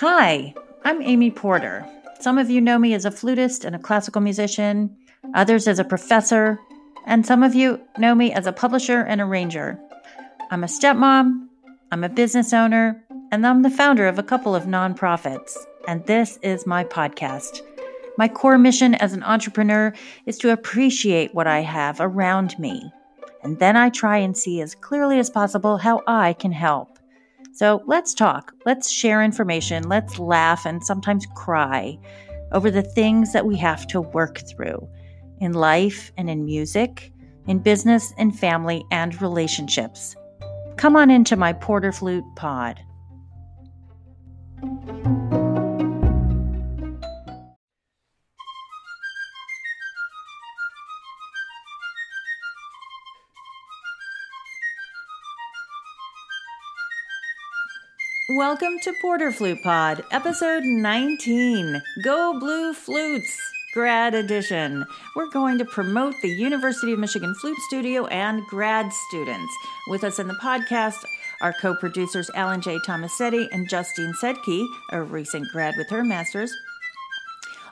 Hi, I'm Amy Porter. Some of you know me as a flutist and a classical musician, others as a professor, and some of you know me as a publisher and arranger. I'm a stepmom, I'm a business owner, and I'm the founder of a couple of nonprofits. And this is my podcast. My core mission as an entrepreneur is to appreciate what I have around me. And then I try and see as clearly as possible how I can help. So let's talk, let's share information, let's laugh and sometimes cry over the things that we have to work through in life and in music, in business and family and relationships. Come on into my Porter Flute pod. Welcome to Porter Flute Pod, episode 19 Go Blue Flutes, grad edition. We're going to promote the University of Michigan Flute Studio and grad students. With us in the podcast are co producers Alan J. Tomasetti and Justine Sedke, a recent grad with her master's,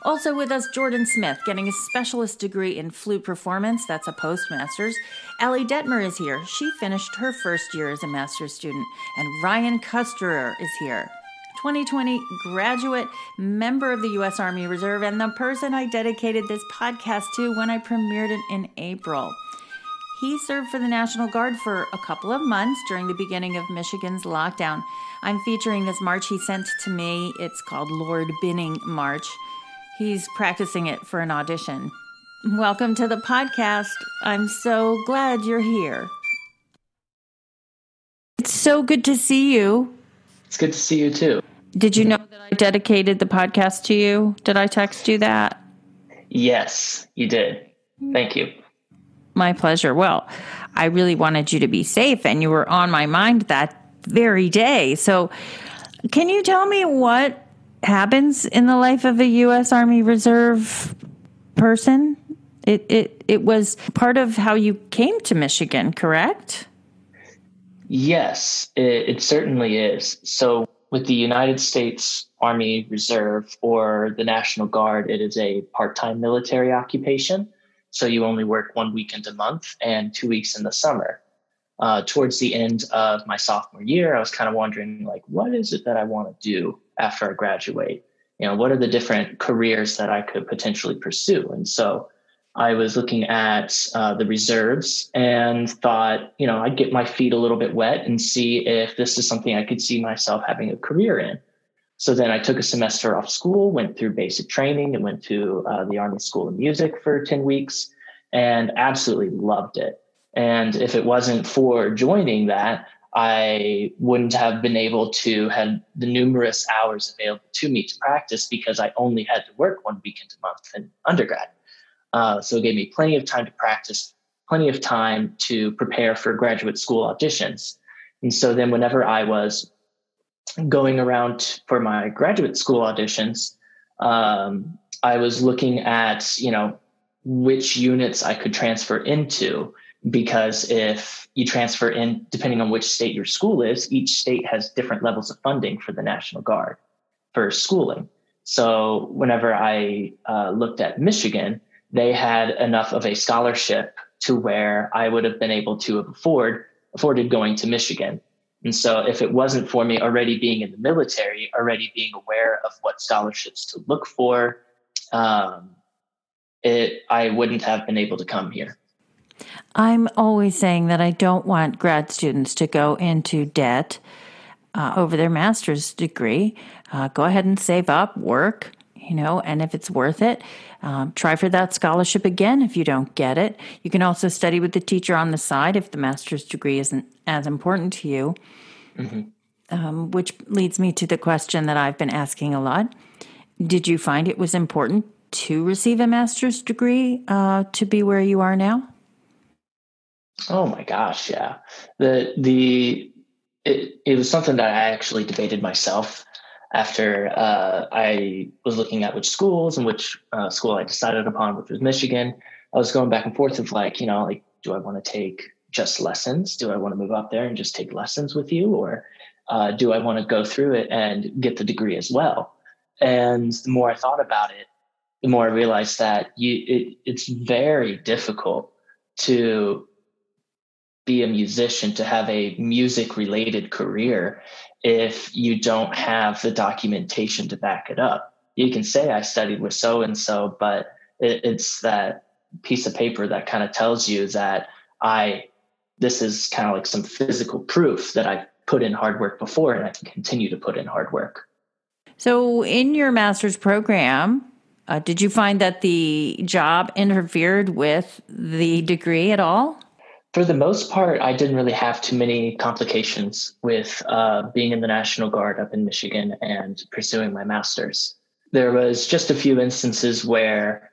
also with us, Jordan Smith, getting a specialist degree in flute performance. That's a postmaster's. Allie Detmer is here. She finished her first year as a master's student. And Ryan Custerer is here. 2020 graduate, member of the U.S. Army Reserve, and the person I dedicated this podcast to when I premiered it in April. He served for the National Guard for a couple of months during the beginning of Michigan's lockdown. I'm featuring this march he sent to me. It's called Lord Binning March. He's practicing it for an audition. Welcome to the podcast. I'm so glad you're here. It's so good to see you. It's good to see you too. Did you know that I dedicated the podcast to you? Did I text you that? Yes, you did. Thank you. My pleasure. Well, I really wanted you to be safe, and you were on my mind that very day. So, can you tell me what happens in the life of a U.S. Army Reserve person. It it it was part of how you came to Michigan, correct? Yes, it, it certainly is. So, with the United States Army Reserve or the National Guard, it is a part-time military occupation. So you only work one weekend a month and two weeks in the summer. Uh, towards the end of my sophomore year, I was kind of wondering, like, what is it that I want to do? after I graduate? You know, what are the different careers that I could potentially pursue? And so I was looking at uh, the reserves and thought, you know, I'd get my feet a little bit wet and see if this is something I could see myself having a career in. So then I took a semester off school, went through basic training, and went to uh, the Army School of Music for 10 weeks and absolutely loved it. And if it wasn't for joining that, I wouldn't have been able to have the numerous hours available to me to practice because I only had to work one weekend a month in undergrad. Uh, so it gave me plenty of time to practice, plenty of time to prepare for graduate school auditions. And so then, whenever I was going around for my graduate school auditions, um, I was looking at, you know, which units I could transfer into because if you transfer in, depending on which state your school is, each state has different levels of funding for the National Guard for schooling. So whenever I uh, looked at Michigan, they had enough of a scholarship to where I would have been able to afford afforded going to Michigan. And so if it wasn't for me already being in the military, already being aware of what scholarships to look for, um, it I wouldn't have been able to come here. I'm always saying that I don't want grad students to go into debt uh, over their master's degree. Uh, go ahead and save up, work, you know, and if it's worth it, um, try for that scholarship again if you don't get it. You can also study with the teacher on the side if the master's degree isn't as important to you. Mm-hmm. Um, which leads me to the question that I've been asking a lot. Did you find it was important to receive a master's degree uh, to be where you are now? Oh my gosh, yeah. The the it, it was something that I actually debated myself after uh, I was looking at which schools and which uh, school I decided upon, which was Michigan. I was going back and forth of like, you know, like, do I want to take just lessons? Do I want to move up there and just take lessons with you, or uh, do I want to go through it and get the degree as well? And the more I thought about it, the more I realized that you, it, it's very difficult to be a musician, to have a music related career if you don't have the documentation to back it up. You can say I studied with so and so, but it, it's that piece of paper that kind of tells you that I, this is kind of like some physical proof that I put in hard work before and I can continue to put in hard work. So, in your master's program, uh, did you find that the job interfered with the degree at all? For the most part, I didn't really have too many complications with uh, being in the National Guard up in Michigan and pursuing my master's. There was just a few instances where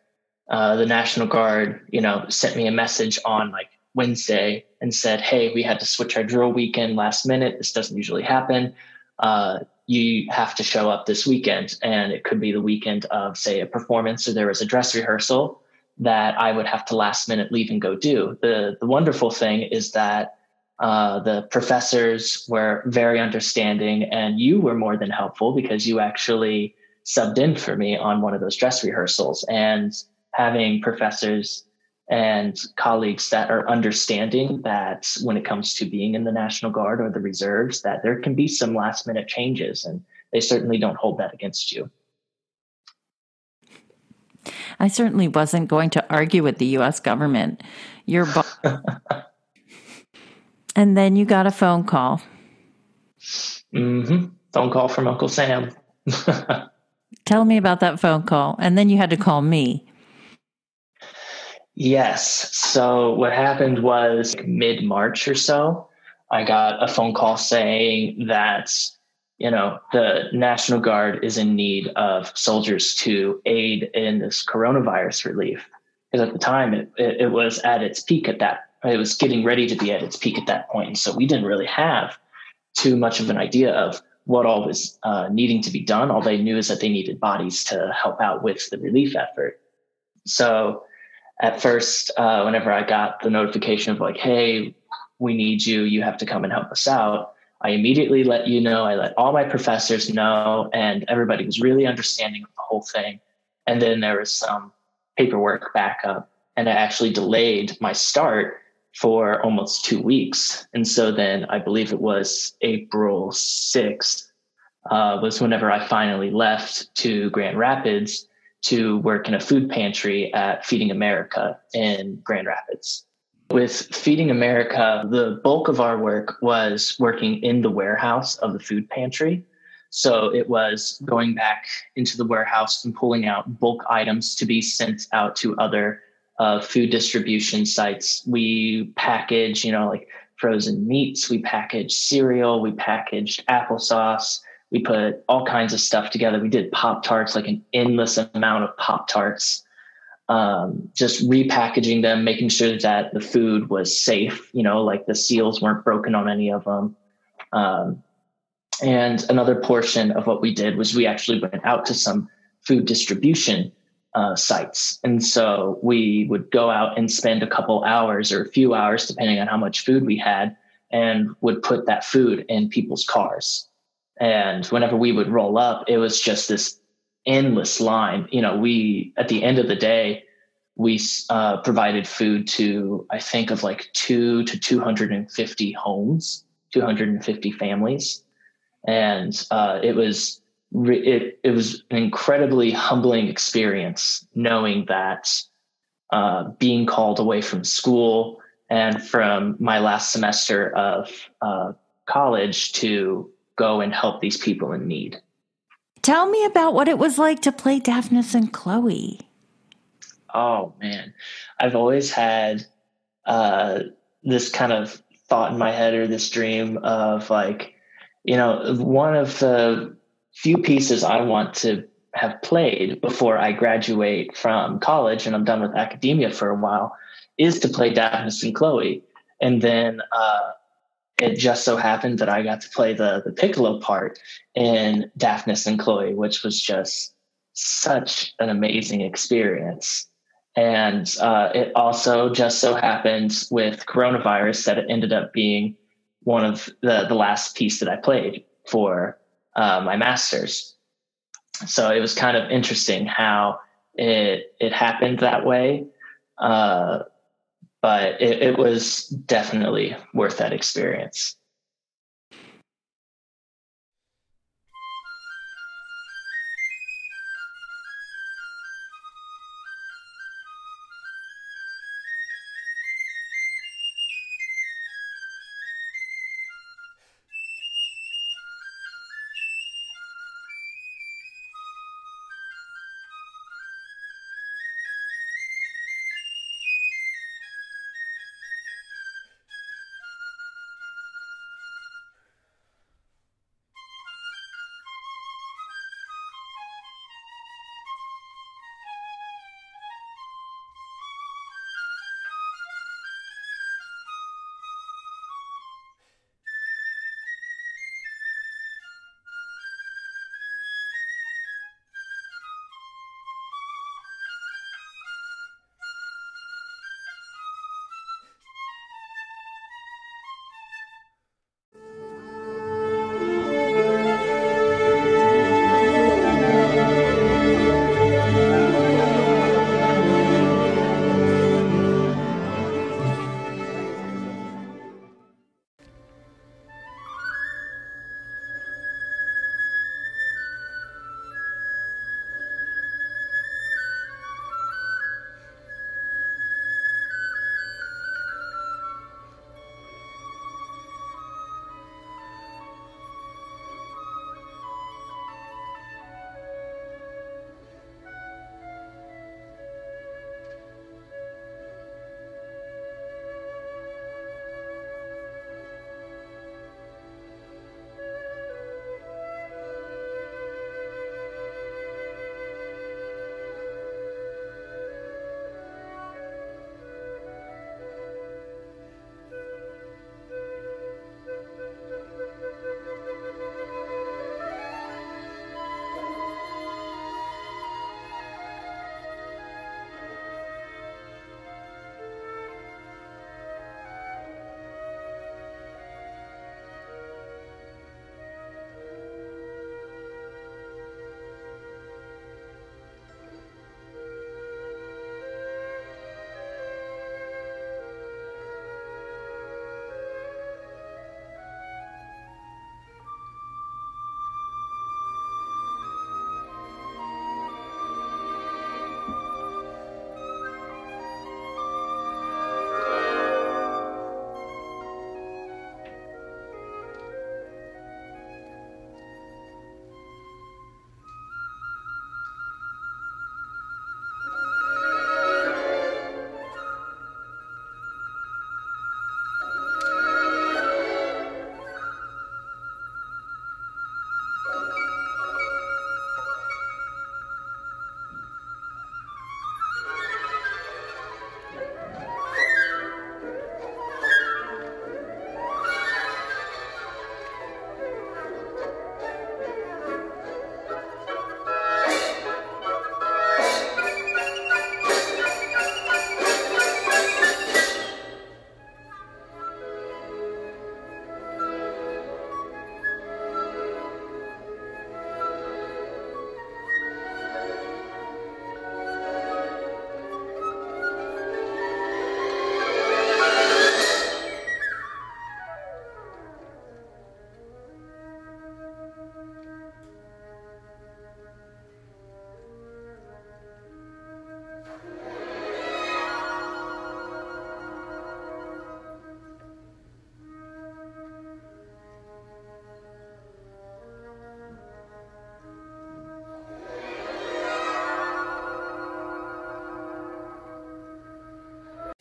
uh, the National Guard, you know, sent me a message on like Wednesday and said, "Hey, we had to switch our drill weekend last minute. This doesn't usually happen. Uh, you have to show up this weekend." And it could be the weekend of, say, a performance, or there was a dress rehearsal that I would have to last minute leave and go do. The the wonderful thing is that uh, the professors were very understanding, and you were more than helpful because you actually subbed in for me on one of those dress rehearsals. And having professors and colleagues that are understanding that when it comes to being in the National Guard or the reserves, that there can be some last minute changes, and they certainly don't hold that against you. I certainly wasn't going to argue with the U.S. government. Your bo- and then you got a phone call. Mm-hmm. Phone call from Uncle Sam. Tell me about that phone call, and then you had to call me. Yes. So what happened was mid March or so, I got a phone call saying that, you know, the National Guard is in need of soldiers to aid in this coronavirus relief. Because at the time it, it, was at its peak at that, it was getting ready to be at its peak at that point. And so we didn't really have too much of an idea of what all was uh, needing to be done. All they knew is that they needed bodies to help out with the relief effort. So at first, uh, whenever I got the notification of like, hey, we need you, you have to come and help us out, I immediately let you know. I let all my professors know, and everybody was really understanding of the whole thing. And then there was some paperwork backup, and I actually delayed my start for almost two weeks. And so then I believe it was April 6th uh, was whenever I finally left to Grand Rapids to work in a food pantry at Feeding America in Grand Rapids. With Feeding America, the bulk of our work was working in the warehouse of the food pantry. So it was going back into the warehouse and pulling out bulk items to be sent out to other uh, food distribution sites. We package, you know, like frozen meats, we package cereal, we packaged applesauce, we put all kinds of stuff together. We did Pop Tarts, like an endless amount of Pop Tarts, um, just repackaging them, making sure that the food was safe, you know, like the seals weren't broken on any of them. Um, and another portion of what we did was we actually went out to some food distribution uh, sites. And so we would go out and spend a couple hours or a few hours, depending on how much food we had, and would put that food in people's cars. And whenever we would roll up, it was just this endless line. You know, we, at the end of the day, we uh, provided food to, I think, of like two to 250 homes, 250 families. And uh, it was, it, it was an incredibly humbling experience knowing that uh, being called away from school and from my last semester of uh, college to go and help these people in need. Tell me about what it was like to play Daphnis and Chloe. Oh man, I've always had uh, this kind of thought in my head or this dream of like, you know, one of the few pieces I want to have played before I graduate from college and I'm done with academia for a while is to play Daphnis and Chloe. And then uh, it just so happened that I got to play the the piccolo part in Daphnis and Chloe, which was just such an amazing experience. And uh, it also just so happened with coronavirus that it ended up being one of the the last piece that I played for uh, my masters. So it was kind of interesting how it it happened that way, uh, but it, it was definitely worth that experience.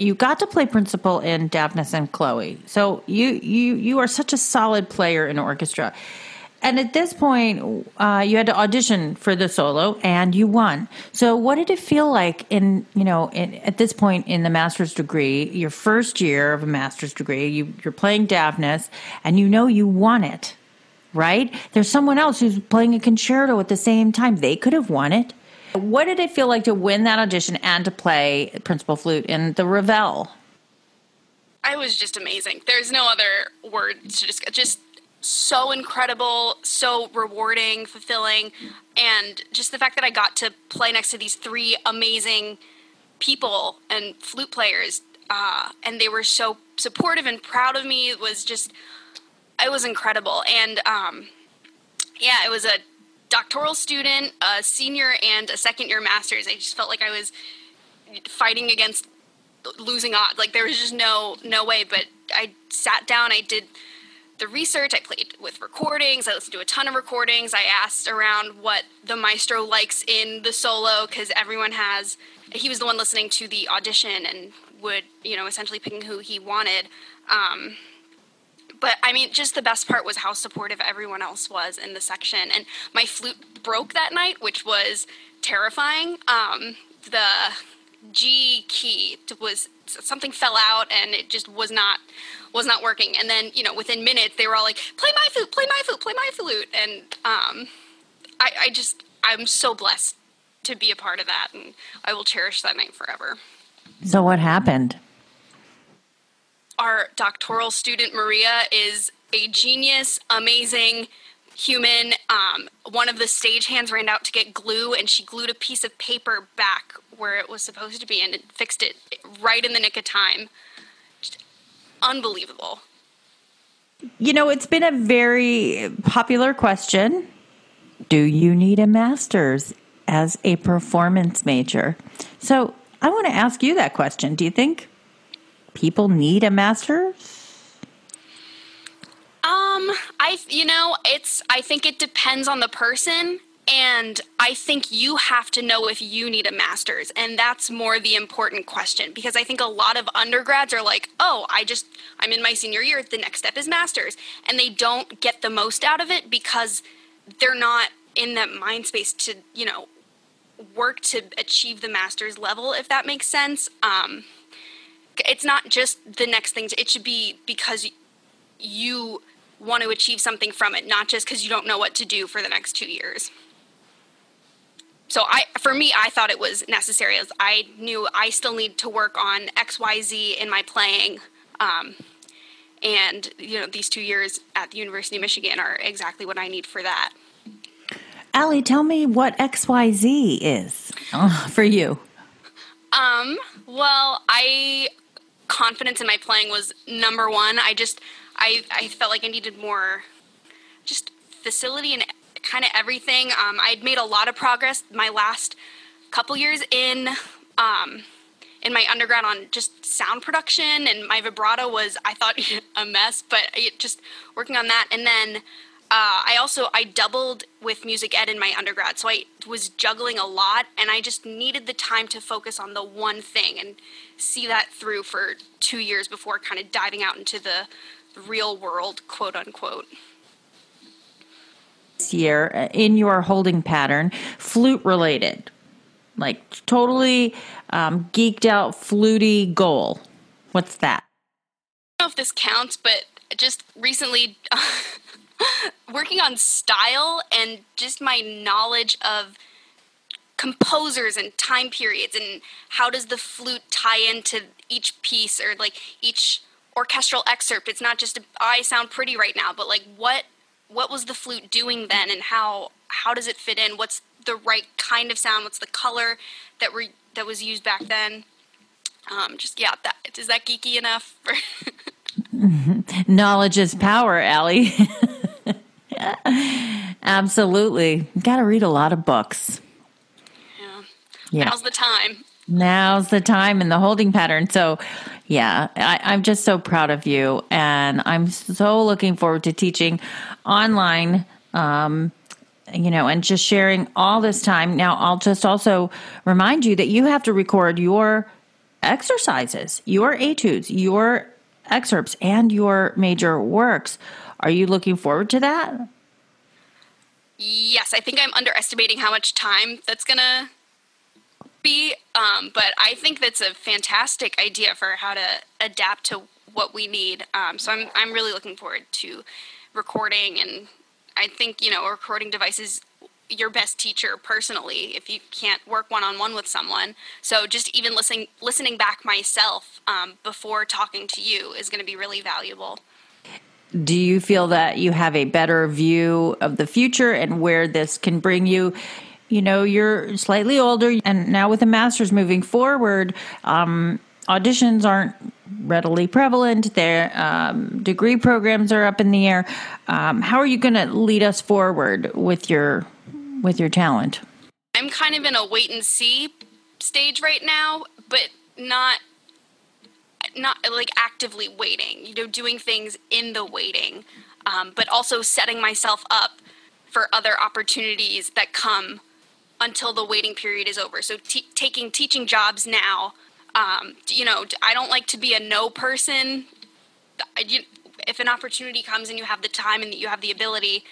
You got to play principal in Daphnis and Chloe. So you you you are such a solid player in orchestra. And at this point, uh, you had to audition for the solo, and you won. So, what did it feel like in you know in, at this point in the master's degree, your first year of a master's degree? You, you're playing Daphnis, and you know you won it, right? There's someone else who's playing a concerto at the same time. They could have won it. What did it feel like to win that audition and to play principal flute in the Ravel? I was just amazing. There's no other word to just just so incredible, so rewarding, fulfilling, and just the fact that I got to play next to these three amazing people and flute players, uh, and they were so supportive and proud of me was just it was incredible. And um, yeah, it was a doctoral student, a senior, and a second year master's. I just felt like I was fighting against losing odds. Like there was just no no way. But I sat down. I did the research. I played with recordings. I listened to a ton of recordings. I asked around what the maestro likes in the solo because everyone has. He was the one listening to the audition and would you know essentially picking who he wanted. Um, but I mean, just the best part was how supportive everyone else was in the section. And my flute broke that night, which was terrifying. Um, the G key was something fell out and it just was not was not working. And then you know within minutes they were all like, "Play my flute, play my flute, play my flute," and um, I, I just I'm so blessed to be a part of that, and I will cherish that night forever. So what happened? Our doctoral student Maria is a genius, amazing human. Um, one of the stage hands ran out to get glue, and she glued a piece of paper back where it was supposed to be, and it fixed it right in the nick of time. Just unbelievable. You know, it's been a very popular question. Do you need a master's as a performance major? So I want to ask you that question. Do you think people need a master's? Um, I you know, it's I think it depends on the person and I think you have to know if you need a master's and that's more the important question because I think a lot of undergrads are like, "Oh, I just I'm in my senior year, the next step is masters." And they don't get the most out of it because they're not in that mind space to, you know, work to achieve the master's level if that makes sense. Um it's not just the next thing. To, it should be because you want to achieve something from it, not just because you don't know what to do for the next two years. So I, for me, I thought it was necessary. As I knew I still need to work on X, Y, Z in my playing, um, and you know these two years at the University of Michigan are exactly what I need for that. Allie, tell me what X, Y, Z is uh, for you. Um. Well, I confidence in my playing was number one. I just I I felt like I needed more just facility and kind of everything. Um, I'd made a lot of progress my last couple years in um, in my undergrad on just sound production, and my vibrato was I thought a mess, but it, just working on that, and then uh, I also I doubled with music ed in my undergrad, so I was juggling a lot, and I just needed the time to focus on the one thing and see that through for two years before kind of diving out into the real world, quote unquote. This year, uh, in your holding pattern, flute related, like totally um, geeked out, fluty goal. What's that? I don't know if this counts, but just recently. working on style and just my knowledge of composers and time periods and how does the flute tie into each piece or like each orchestral excerpt. It's not just i sound pretty right now but like what what was the flute doing then and how how does it fit in? What's the right kind of sound? What's the color that were that was used back then? Um, just yeah that is that geeky enough for knowledge is power allie Absolutely. Got to read a lot of books. Yeah. yeah. Now's the time. Now's the time in the holding pattern. So, yeah, I, am just so proud of you. And I'm so looking forward to teaching online, um, you know, and just sharing all this time. Now, I'll just also remind you that you have to record your exercises, your etudes, your excerpts, and your major works. Are you looking forward to that? Yes, I think I'm underestimating how much time that's going to be. Um, but I think that's a fantastic idea for how to adapt to what we need. Um, so I'm, I'm really looking forward to recording. And I think, you know, recording devices your best teacher personally if you can't work one on one with someone. So just even listening listening back myself um, before talking to you is going to be really valuable. Do you feel that you have a better view of the future and where this can bring you? You know, you're slightly older, and now with a master's moving forward, um, auditions aren't readily prevalent. Their um, degree programs are up in the air. Um, how are you going to lead us forward with your with your talent? I'm kind of in a wait and see stage right now, but not not like actively waiting. You know, doing things in the waiting, um, but also setting myself up for other opportunities that come until the waiting period is over. So t- taking teaching jobs now um, you know, I don't like to be a no person. You, if an opportunity comes and you have the time and you have the ability,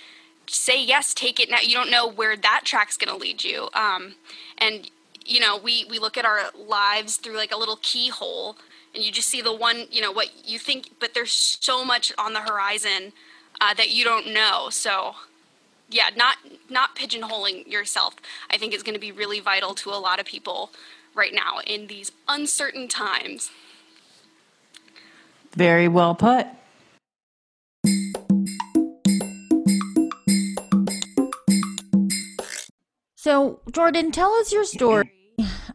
say yes, take it now. You don't know where that track's going to lead you. Um, and you know, we we look at our lives through like a little keyhole, and you just see the one, you know, what you think. But there's so much on the horizon uh, that you don't know. So, yeah, not not pigeonholing yourself, I think is going to be really vital to a lot of people right now in these uncertain times. Very well put. So, Jordan, tell us your story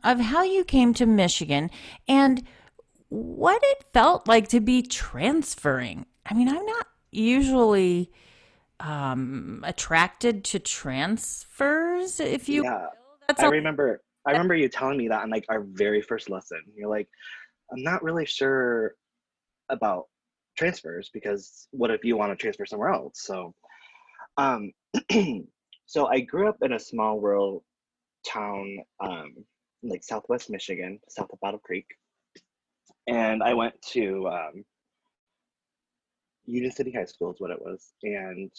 of how you came to Michigan and what it felt like to be transferring. I mean, I'm not usually um, attracted to transfers, if you. Yeah, That's I remember. I remember you telling me that on like our very first lesson. You're like, I'm not really sure about transfers because what if you want to transfer somewhere else? So, um, so I grew up in a small rural town, um, like Southwest Michigan, south of Battle Creek, and I went to um, Union City High School is what it was, and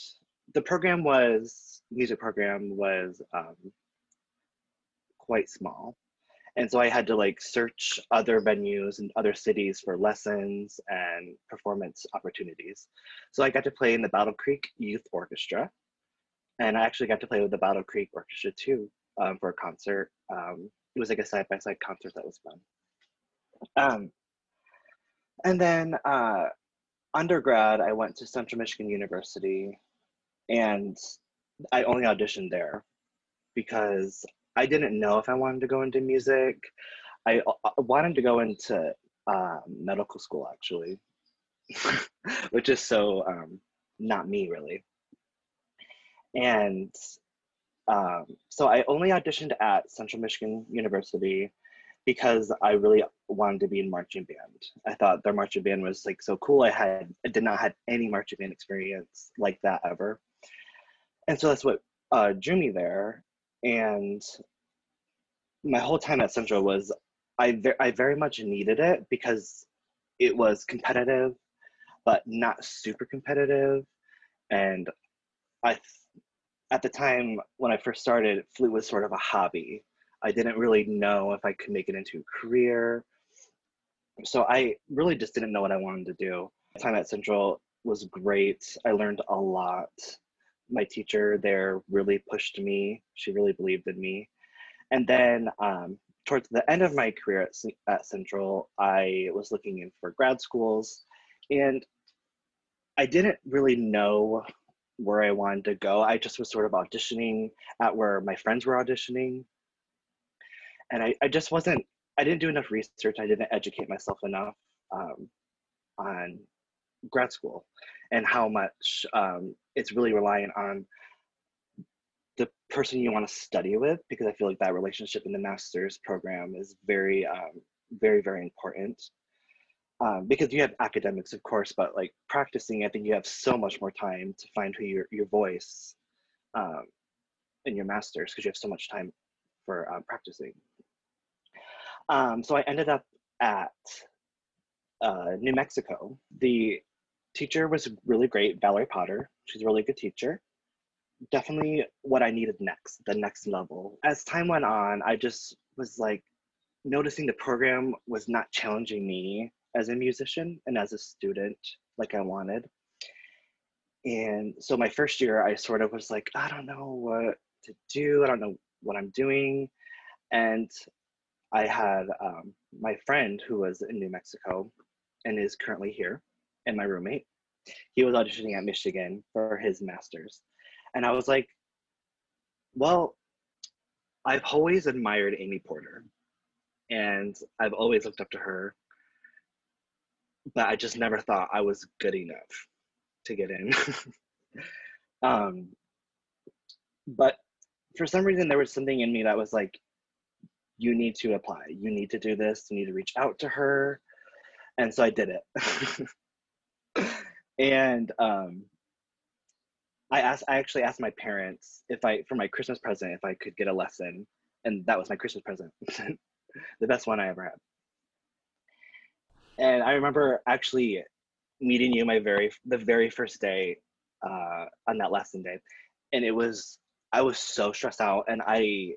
the program was music program was um, quite small. And so I had to like search other venues and other cities for lessons and performance opportunities. So I got to play in the Battle Creek Youth Orchestra. And I actually got to play with the Battle Creek Orchestra too um, for a concert. Um, it was like a side by side concert that was fun. And then uh, undergrad, I went to Central Michigan University and I only auditioned there because I didn't know if I wanted to go into music. I, I wanted to go into um, medical school actually, which is so um, not me really. And um, so I only auditioned at Central Michigan University because I really wanted to be in marching band. I thought their marching band was like so cool. I had I did not have any marching band experience like that ever, and so that's what uh, drew me there and my whole time at Central was I ve- I very much needed it because it was competitive, but not super competitive, and I at the time when I first started, flute was sort of a hobby. I didn't really know if I could make it into a career, so I really just didn't know what I wanted to do. time at Central was great. I learned a lot my teacher there really pushed me. She really believed in me. And then um, towards the end of my career at, at Central, I was looking in for grad schools and I didn't really know where I wanted to go. I just was sort of auditioning at where my friends were auditioning. And I, I just wasn't, I didn't do enough research. I didn't educate myself enough um, on grad school and how much um, it's really reliant on the person you want to study with because I feel like that relationship in the master's program is very, um, very, very important. Um, because you have academics, of course, but like practicing, I think you have so much more time to find who your your voice um, in your masters because you have so much time for um, practicing. Um, so I ended up at uh, New Mexico. The teacher was really great, Valerie Potter. She's a really good teacher. Definitely what I needed next, the next level. As time went on, I just was like noticing the program was not challenging me as a musician and as a student like I wanted. And so my first year, I sort of was like, I don't know what to do. I don't know what I'm doing. And I had um, my friend who was in New Mexico and is currently here, and my roommate. He was auditioning at Michigan for his master's. And I was like, well, I've always admired Amy Porter and I've always looked up to her, but I just never thought I was good enough to get in. um, but for some reason, there was something in me that was like, you need to apply, you need to do this, you need to reach out to her. And so I did it. and um, I asked, I actually asked my parents if I, for my Christmas present, if I could get a lesson. And that was my Christmas present. the best one I ever had. And I remember actually meeting you my very the very first day uh, on that lesson day, and it was I was so stressed out, and I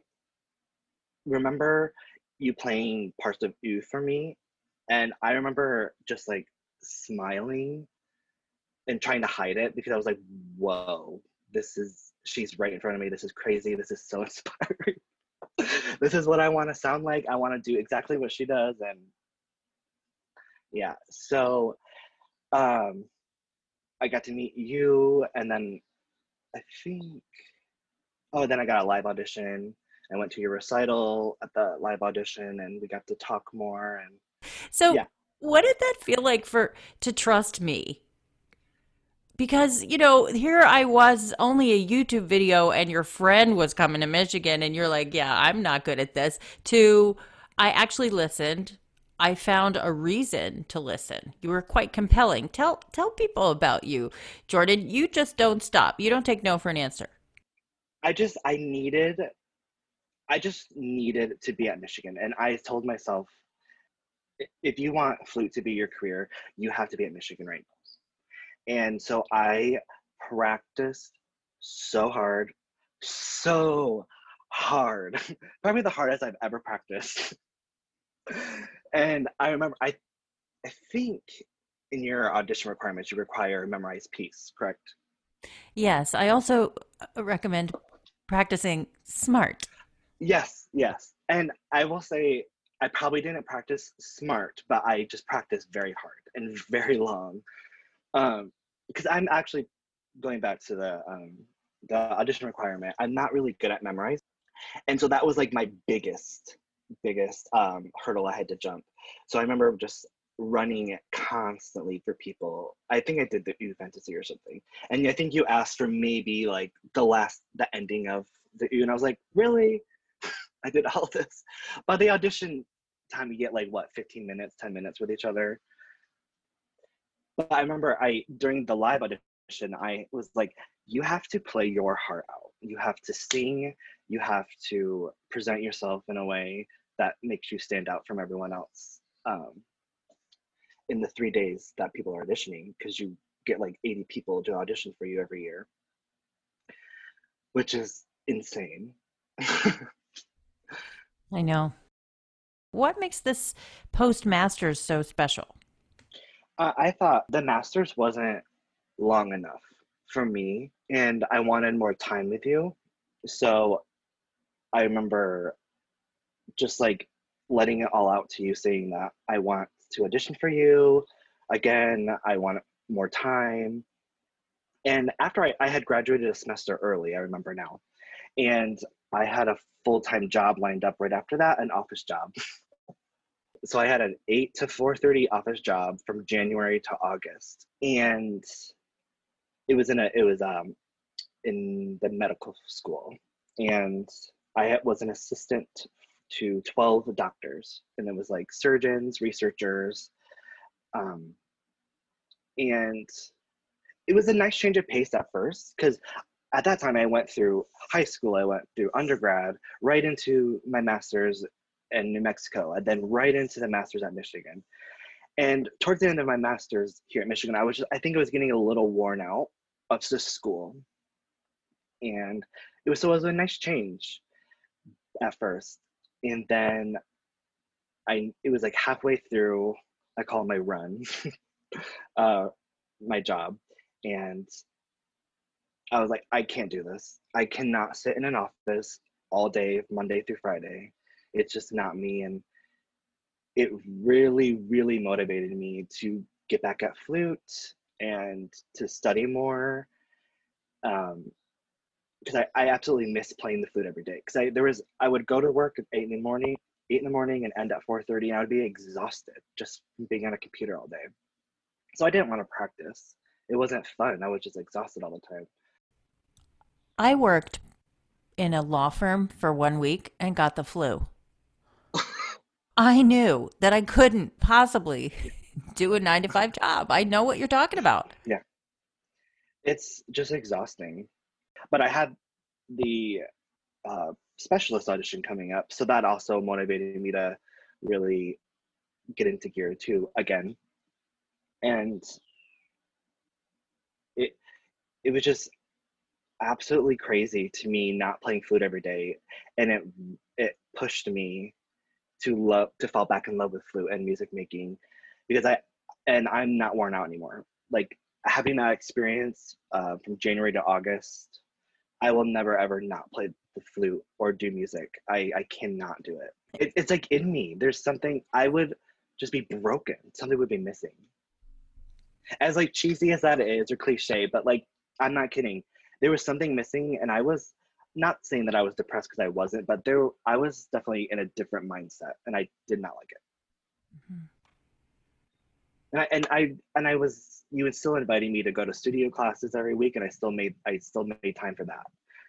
remember you playing parts of you for me, and I remember just like smiling and trying to hide it because I was like, whoa, this is she's right in front of me. This is crazy. This is so inspiring. this is what I want to sound like. I want to do exactly what she does. And yeah, so um, I got to meet you, and then I think, oh, then I got a live audition. I went to your recital at the live audition, and we got to talk more. And so, yeah. what did that feel like for to trust me? because you know here i was only a youtube video and your friend was coming to michigan and you're like yeah i'm not good at this to i actually listened i found a reason to listen you were quite compelling tell tell people about you jordan you just don't stop you don't take no for an answer i just i needed i just needed to be at michigan and i told myself if you want flute to be your career you have to be at michigan right now and so I practiced so hard, so hard, probably the hardest I've ever practiced. and I remember, I, I think in your audition requirements, you require a memorized piece, correct? Yes. I also uh, recommend practicing smart. Yes, yes. And I will say, I probably didn't practice smart, but I just practiced very hard and very long. Um, because I'm actually going back to the um, the audition requirement. I'm not really good at memorizing, and so that was like my biggest biggest um, hurdle I had to jump. So I remember just running it constantly for people. I think I did the Hüe fantasy or something, and I think you asked for maybe like the last the ending of the Hüe, and I was like, really? I did all this. By the audition time, you get like what 15 minutes, 10 minutes with each other. But I remember I during the live audition, I was like, you have to play your heart out. You have to sing. You have to present yourself in a way that makes you stand out from everyone else. Um, in the three days that people are auditioning, because you get like 80 people to audition for you every year, which is insane. I know. What makes this postmasters so special? Uh, I thought the master's wasn't long enough for me, and I wanted more time with you. So I remember just like letting it all out to you, saying that I want to audition for you again. I want more time. And after I, I had graduated a semester early, I remember now, and I had a full time job lined up right after that, an office job. so I had an eight to four thirty office job from January to August, and it was in a it was um in the medical school, and I was an assistant to twelve doctors, and it was like surgeons, researchers, um, and it was a nice change of pace at first because at that time I went through high school, I went through undergrad, right into my master's in New Mexico, and then right into the master's at Michigan. And towards the end of my master's here at Michigan, I was just, I think I was getting a little worn out of the school. And it was so it was a nice change at first. And then I it was like halfway through, I call my run, uh, my job. And I was like, I can't do this. I cannot sit in an office all day, Monday through Friday. It's just not me. And it really, really motivated me to get back at flute and to study more. Um, because I, I absolutely miss playing the flute every day. Because I there was I would go to work at eight in the morning, eight in the morning, and end at four thirty, and I would be exhausted just being on a computer all day. So I didn't want to practice. It wasn't fun. I was just exhausted all the time. I worked in a law firm for one week and got the flu. I knew that I couldn't possibly do a nine to five job. I know what you're talking about. Yeah. It's just exhausting. But I had the uh, specialist audition coming up. So that also motivated me to really get into gear too again. And it it was just absolutely crazy to me not playing flute every day and it it pushed me to love to fall back in love with flute and music making because i and i'm not worn out anymore. Like having that experience uh, from january to august i will never ever not play the flute or do music. I i cannot do it. it it's like in me. There's something i would just be broken. Something would be missing. As like cheesy as that is or cliche but like i'm not kidding there was something missing and i was not saying that i was depressed because i wasn't but there i was definitely in a different mindset and i did not like it mm-hmm. and, I, and i and i was you were still inviting me to go to studio classes every week and i still made i still made time for that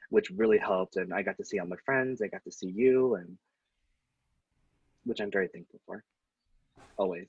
which really helped and i got to see all my friends i got to see you and which i'm very thankful for always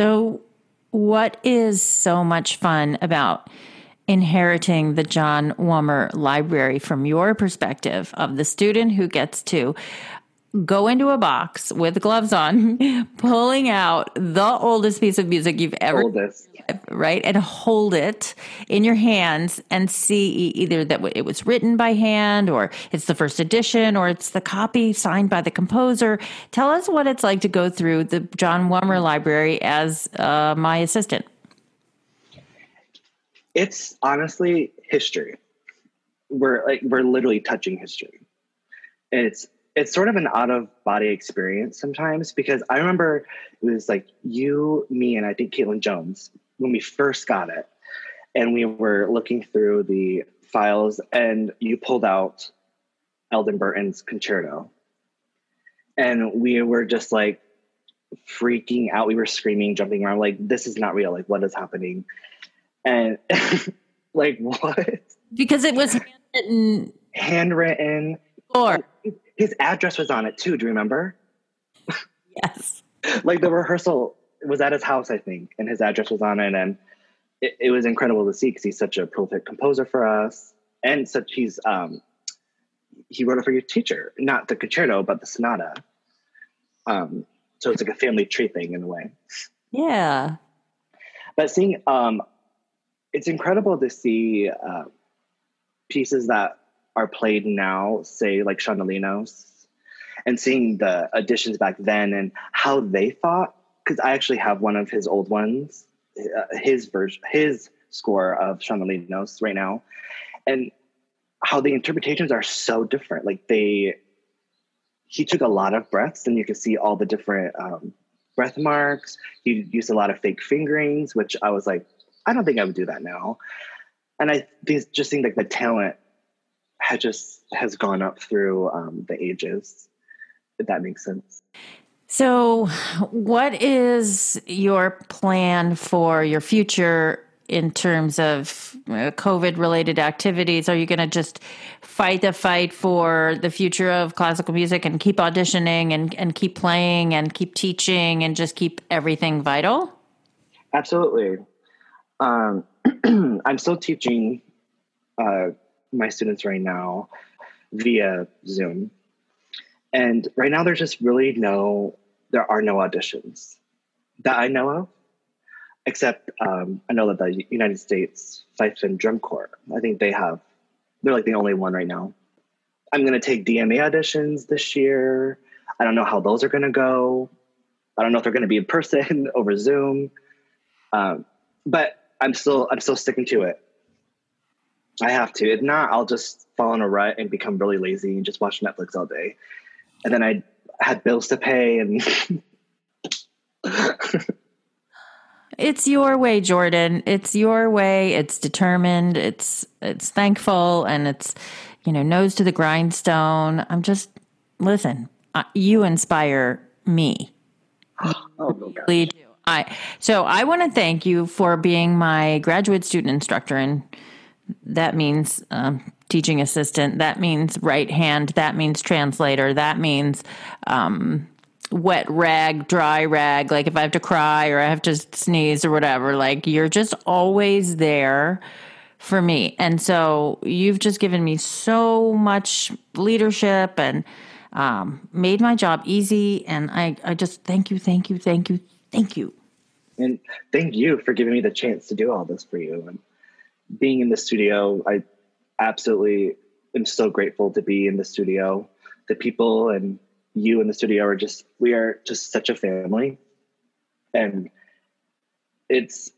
So, what is so much fun about inheriting the John Wummer Library from your perspective of the student who gets to go into a box with gloves on, pulling out the oldest piece of music you've ever oldest. right and hold it in your hands and see either that it was written by hand or it's the first edition or it's the copy signed by the composer. Tell us what it's like to go through the John Wummer library as uh, my assistant. It's honestly history. We're like we're literally touching history. And it's it's sort of an out of body experience sometimes because I remember it was like you, me, and I think Caitlin Jones when we first got it, and we were looking through the files, and you pulled out Eldin Burton's concerto, and we were just like freaking out. We were screaming, jumping around, like this is not real. Like what is happening? And like what? Because it was handwritten. Handwritten. Or his address was on it too. Do you remember? Yes. like the rehearsal was at his house, I think, and his address was on it, and it, it was incredible to see because he's such a prolific composer for us, and such he's um he wrote it for your teacher, not the concerto, but the sonata. Um, so it's like a family tree thing in a way. Yeah. But seeing um, it's incredible to see uh, pieces that are played now, say like Chant de Linos, and seeing the additions back then and how they thought. Because I actually have one of his old ones, uh, his version, his score of Chant de Linos right now, and how the interpretations are so different. Like they, he took a lot of breaths, and you can see all the different um, breath marks. He used a lot of fake fingerings, which I was like, I don't think I would do that now. And I just think like the talent had just has gone up through um, the ages. If that makes sense. So, what is your plan for your future in terms of uh, COVID related activities? Are you going to just fight the fight for the future of classical music and keep auditioning and, and keep playing and keep teaching and just keep everything vital? Absolutely. Um, I'm still teaching uh, my students right now via Zoom. And right now, there's just really no, there are no auditions that I know of, except um, I know that the United States Fife and Drum Corps, I think they have, they're like the only one right now. I'm going to take DMA auditions this year. I don't know how those are going to go. I don't know if they're going to be in person over Zoom. Um, but I'm still I'm still sticking to it. I have to. If not, I'll just fall in a rut and become really lazy and just watch Netflix all day. And then I had bills to pay and It's your way, Jordan. It's your way. It's determined. It's it's thankful and it's you know nose to the grindstone. I'm just listen. Uh, you inspire me. oh, really do. I so I want to thank you for being my graduate student instructor, and that means um, teaching assistant. That means right hand. That means translator. That means um, wet rag, dry rag. Like if I have to cry or I have to sneeze or whatever, like you're just always there for me. And so you've just given me so much leadership and um, made my job easy. And I, I just thank you, thank you, thank you, thank you. And thank you for giving me the chance to do all this for you. And being in the studio, I absolutely am so grateful to be in the studio. The people and you in the studio are just, we are just such a family. And it's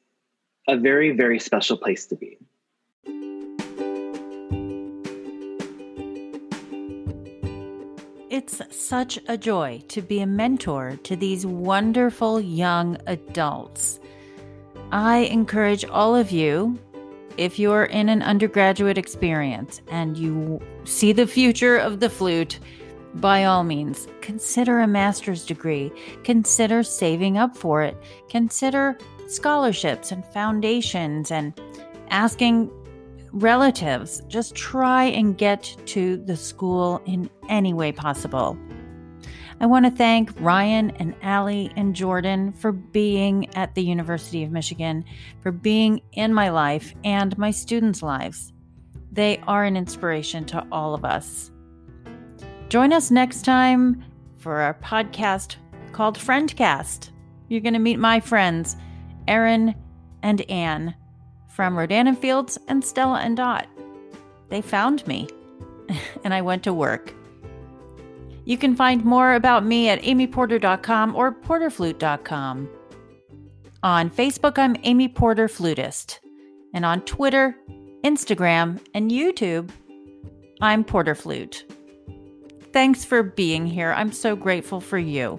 a very, very special place to be. It's such a joy to be a mentor to these wonderful young adults. I encourage all of you, if you're in an undergraduate experience and you see the future of the flute, by all means, consider a master's degree. Consider saving up for it. Consider scholarships and foundations and asking relatives, just try and get to the school in any way possible. I want to thank Ryan and Allie and Jordan for being at the University of Michigan, for being in my life and my students' lives. They are an inspiration to all of us. Join us next time for our podcast called Friendcast. You're going to meet my friends, Erin and Anne from Rodan and Fields and Stella and Dot. They found me, and I went to work. You can find more about me at amyporter.com or porterflute.com. On Facebook, I'm Amy Porter Flutist. And on Twitter, Instagram, and YouTube, I'm Porter Flute. Thanks for being here. I'm so grateful for you.